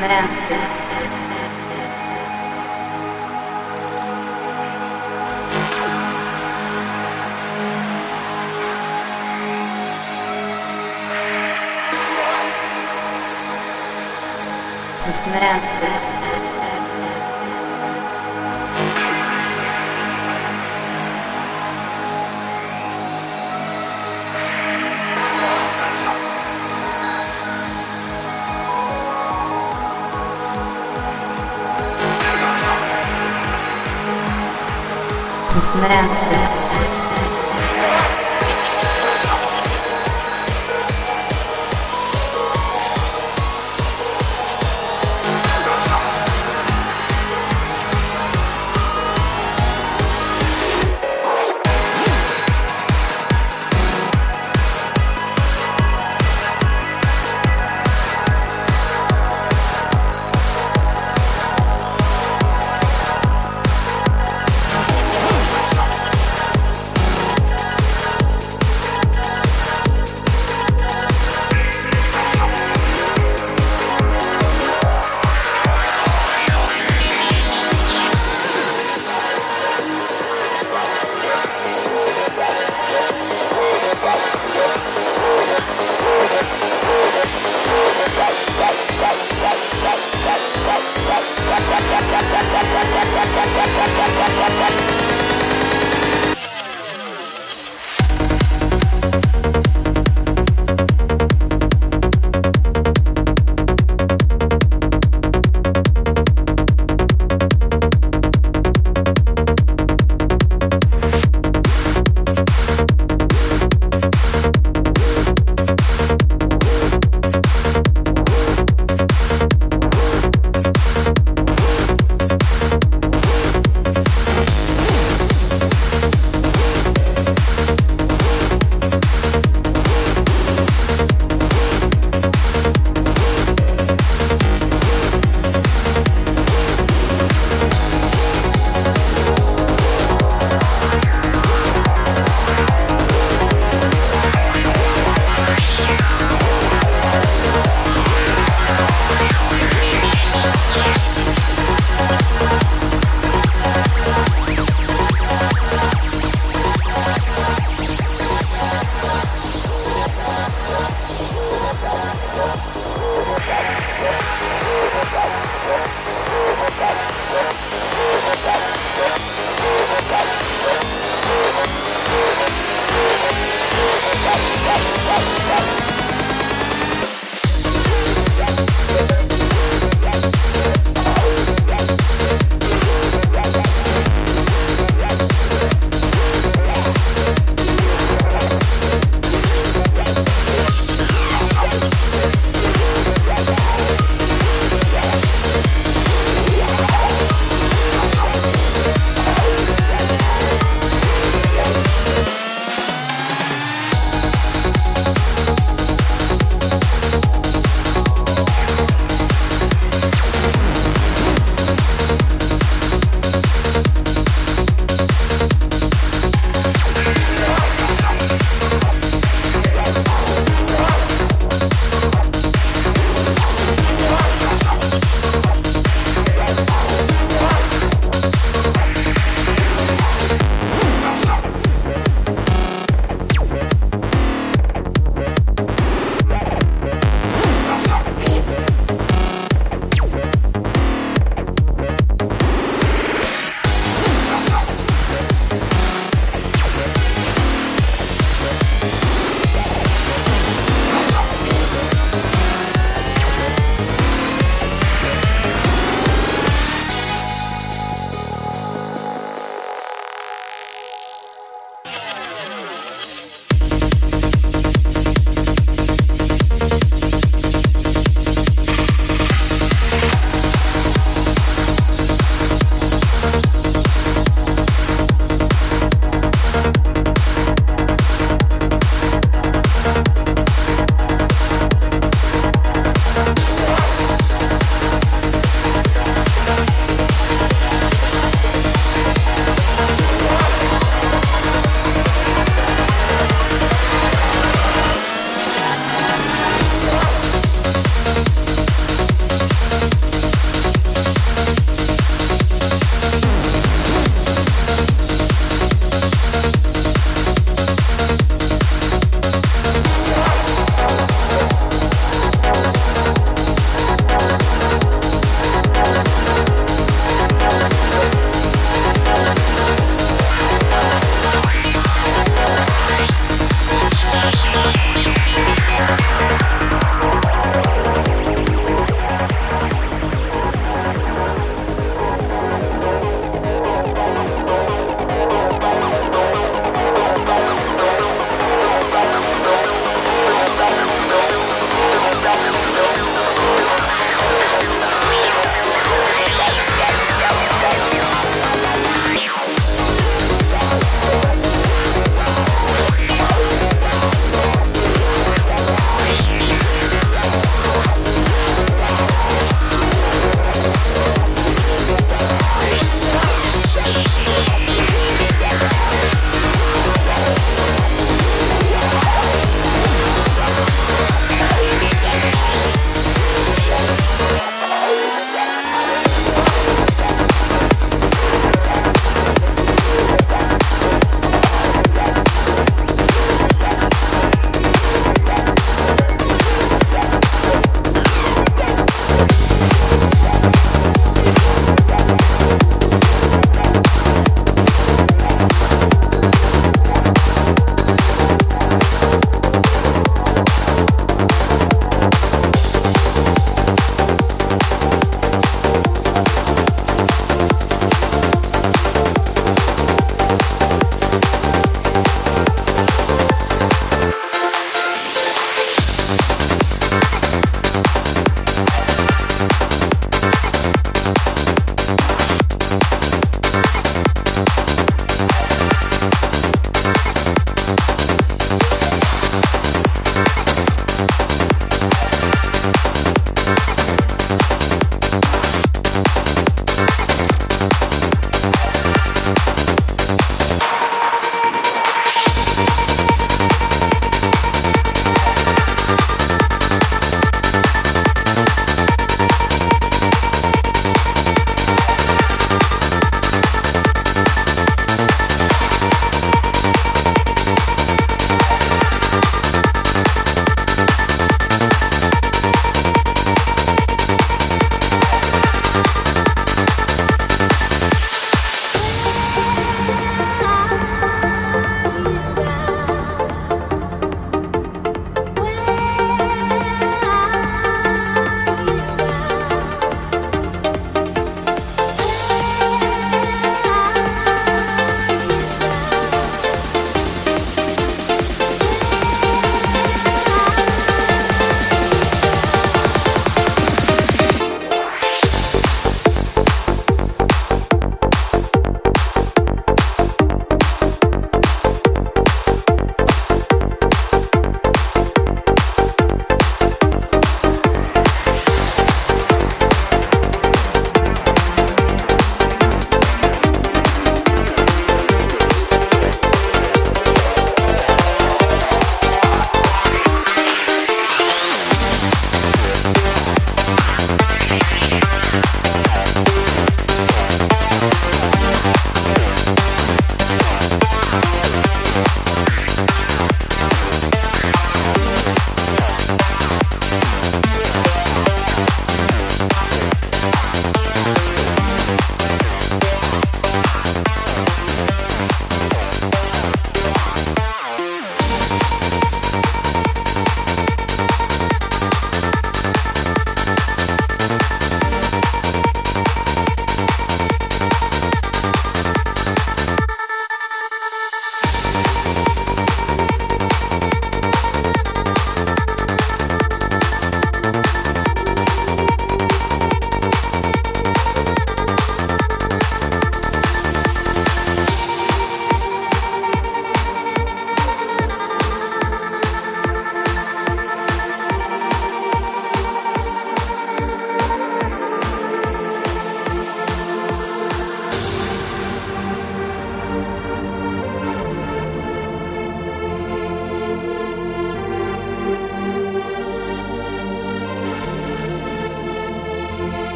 Amen.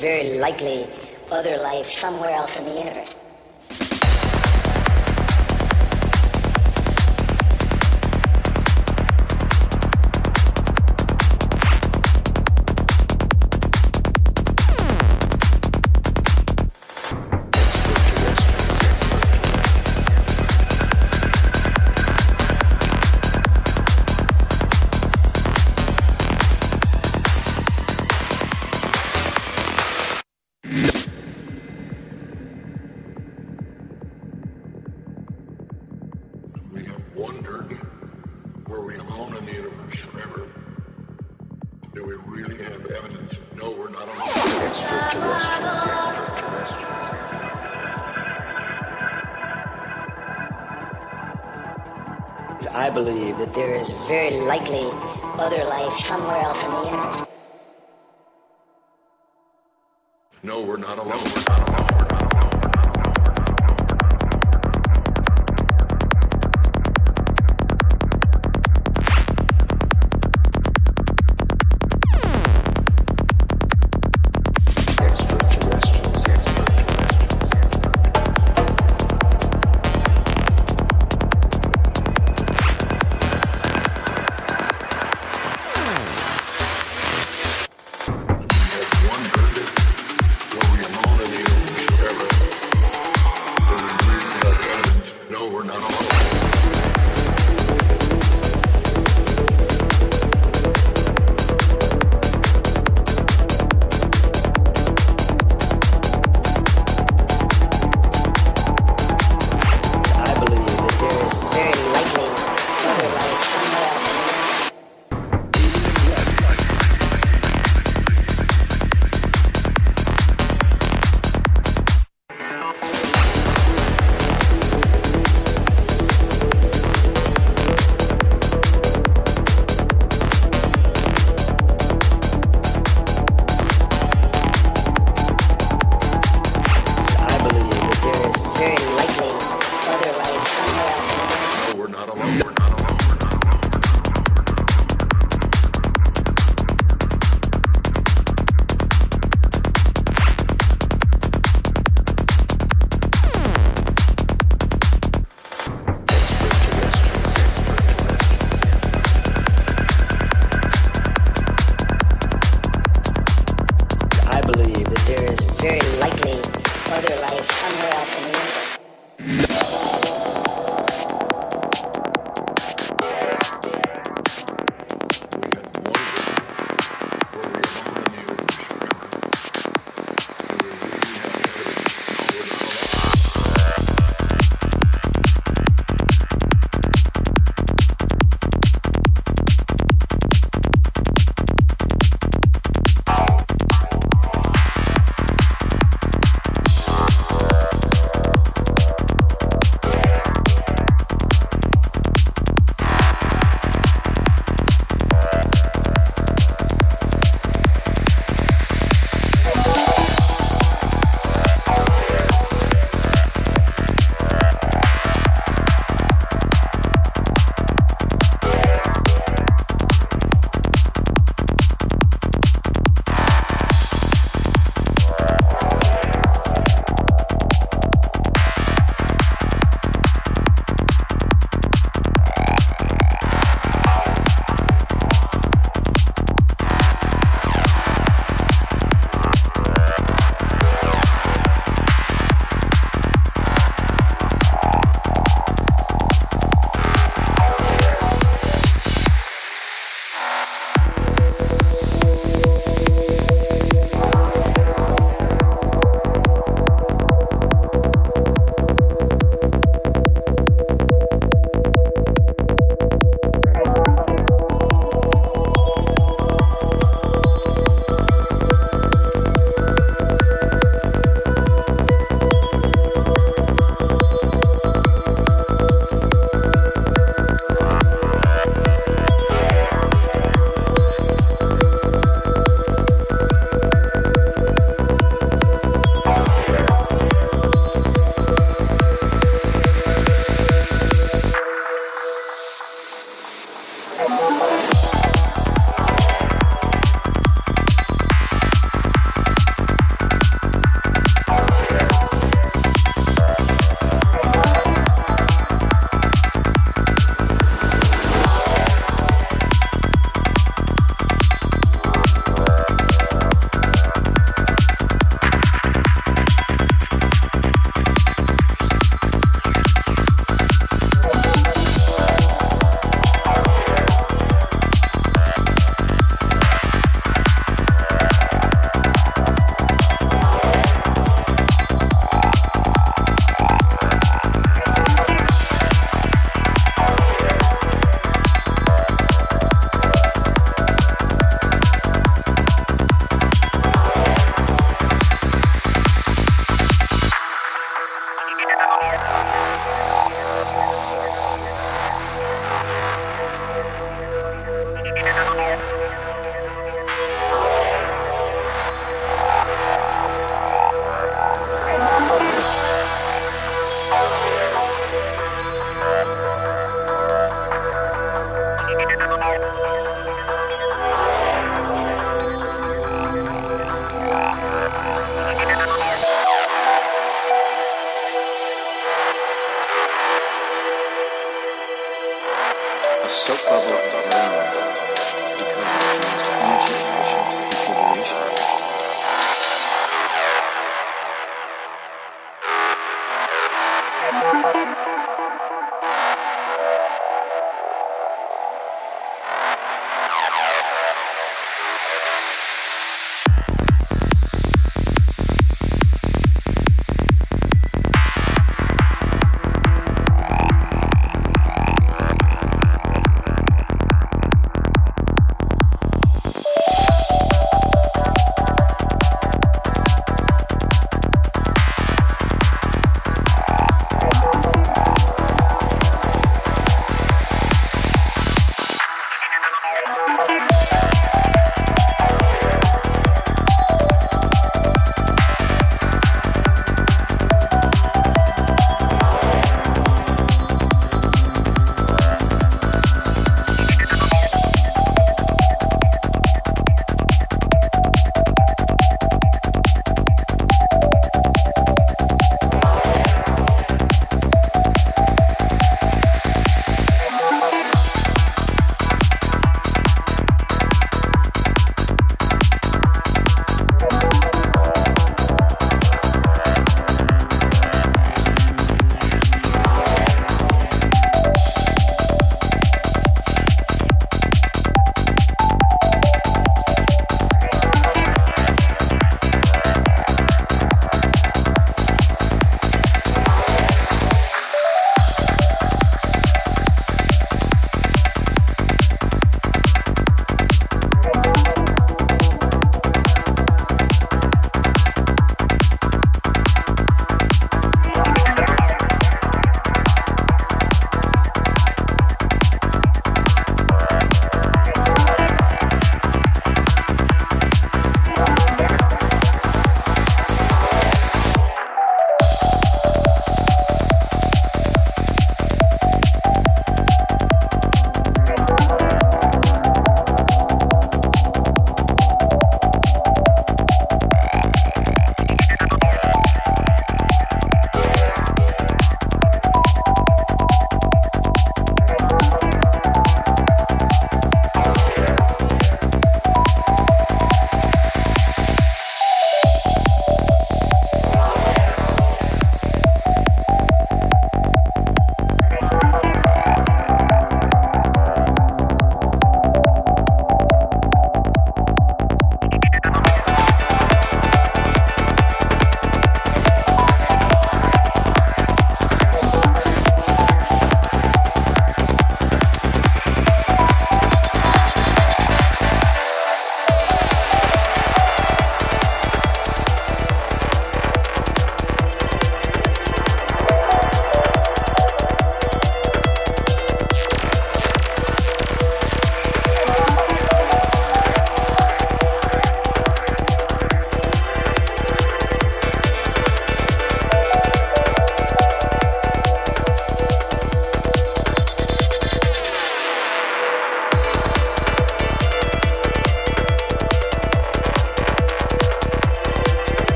Very likely other life somewhere else in the universe.